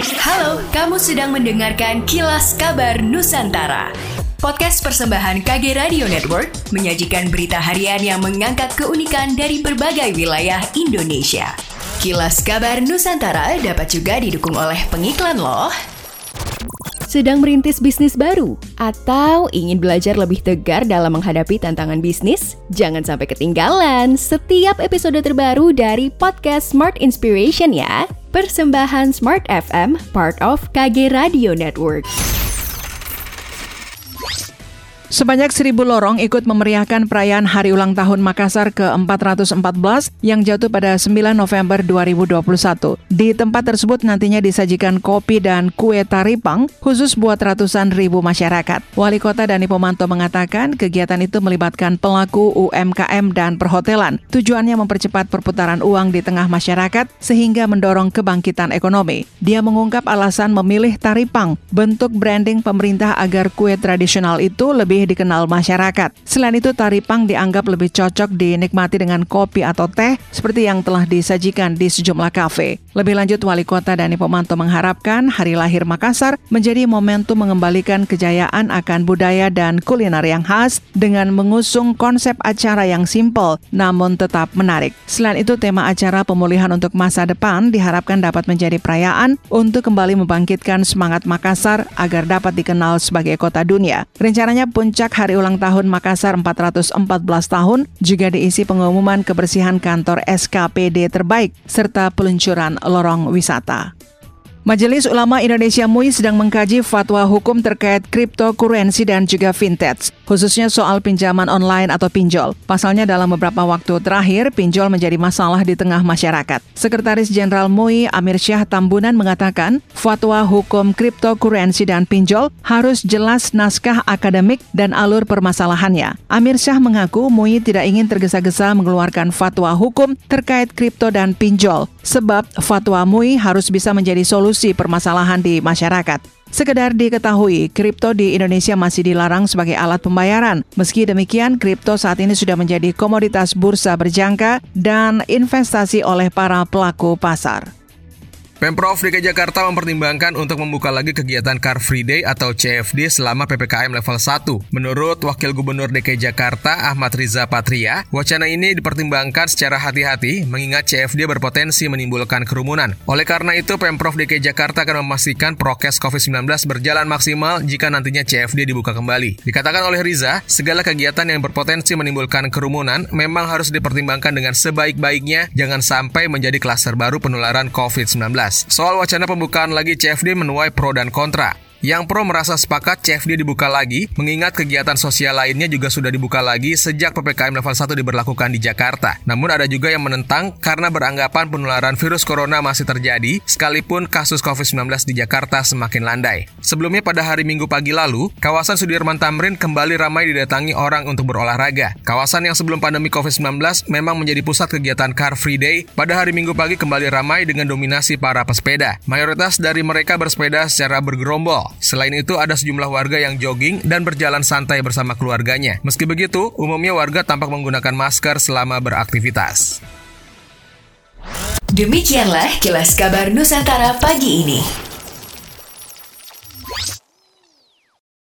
Halo, kamu sedang mendengarkan Kilas Kabar Nusantara. Podcast persembahan KG Radio Network menyajikan berita harian yang mengangkat keunikan dari berbagai wilayah Indonesia. Kilas Kabar Nusantara dapat juga didukung oleh pengiklan loh. Sedang merintis bisnis baru atau ingin belajar lebih tegar dalam menghadapi tantangan bisnis? Jangan sampai ketinggalan setiap episode terbaru dari podcast Smart Inspiration ya. Persembahan Smart FM, part of KG Radio Network. Sebanyak seribu lorong ikut memeriahkan perayaan Hari Ulang Tahun Makassar ke-414 yang jatuh pada 9 November 2021. Di tempat tersebut nantinya disajikan kopi dan kue taripang khusus buat ratusan ribu masyarakat. Wali Kota Dani Pomanto mengatakan kegiatan itu melibatkan pelaku UMKM dan perhotelan. Tujuannya mempercepat perputaran uang di tengah masyarakat sehingga mendorong kebangkitan ekonomi. Dia mengungkap alasan memilih taripang, bentuk branding pemerintah agar kue tradisional itu lebih lebih dikenal masyarakat. Selain itu, taripang dianggap lebih cocok dinikmati dengan kopi atau teh seperti yang telah disajikan di sejumlah kafe. Lebih lanjut, Wali Kota Dani Pomanto mengharapkan Hari Lahir Makassar menjadi momentum mengembalikan kejayaan akan budaya dan kuliner yang khas dengan mengusung konsep acara yang simpel namun tetap menarik. Selain itu, tema acara pemulihan untuk masa depan diharapkan dapat menjadi perayaan untuk kembali membangkitkan semangat Makassar agar dapat dikenal sebagai kota dunia. Rencananya pun puncak Hari Ulang Tahun Makassar 414 tahun juga diisi pengumuman kebersihan kantor SKPD terbaik serta peluncuran lorong wisata. Majelis Ulama Indonesia MUI sedang mengkaji fatwa hukum terkait cryptocurrency dan juga vintage, khususnya soal pinjaman online atau pinjol. Pasalnya dalam beberapa waktu terakhir, pinjol menjadi masalah di tengah masyarakat. Sekretaris Jenderal MUI Amir Syah Tambunan mengatakan, fatwa hukum cryptocurrency dan pinjol harus jelas naskah akademik dan alur permasalahannya. Amir Syah mengaku MUI tidak ingin tergesa-gesa mengeluarkan fatwa hukum terkait kripto dan pinjol, sebab fatwa MUI harus bisa menjadi solusi solusi permasalahan di masyarakat. Sekedar diketahui, kripto di Indonesia masih dilarang sebagai alat pembayaran. Meski demikian, kripto saat ini sudah menjadi komoditas bursa berjangka dan investasi oleh para pelaku pasar. Pemprov DKI Jakarta mempertimbangkan untuk membuka lagi kegiatan Car Free Day atau CFD selama PPKM level 1. Menurut Wakil Gubernur DKI Jakarta Ahmad Riza Patria, wacana ini dipertimbangkan secara hati-hati mengingat CFD berpotensi menimbulkan kerumunan. Oleh karena itu, Pemprov DKI Jakarta akan memastikan prokes COVID-19 berjalan maksimal jika nantinya CFD dibuka kembali. Dikatakan oleh Riza, segala kegiatan yang berpotensi menimbulkan kerumunan memang harus dipertimbangkan dengan sebaik-baiknya, jangan sampai menjadi klaster baru penularan COVID-19. Soal wacana pembukaan lagi CFD menuai pro dan kontra. Yang pro merasa sepakat CFD dibuka lagi, mengingat kegiatan sosial lainnya juga sudah dibuka lagi sejak PPKM level 1 diberlakukan di Jakarta. Namun ada juga yang menentang karena beranggapan penularan virus corona masih terjadi, sekalipun kasus COVID-19 di Jakarta semakin landai. Sebelumnya pada hari Minggu pagi lalu, kawasan Sudirman Tamrin kembali ramai didatangi orang untuk berolahraga. Kawasan yang sebelum pandemi COVID-19 memang menjadi pusat kegiatan Car Free Day, pada hari Minggu pagi kembali ramai dengan dominasi para pesepeda. Mayoritas dari mereka bersepeda secara bergerombol. Selain itu, ada sejumlah warga yang jogging dan berjalan santai bersama keluarganya. Meski begitu, umumnya warga tampak menggunakan masker selama beraktivitas. Demikianlah kilas kabar Nusantara pagi ini.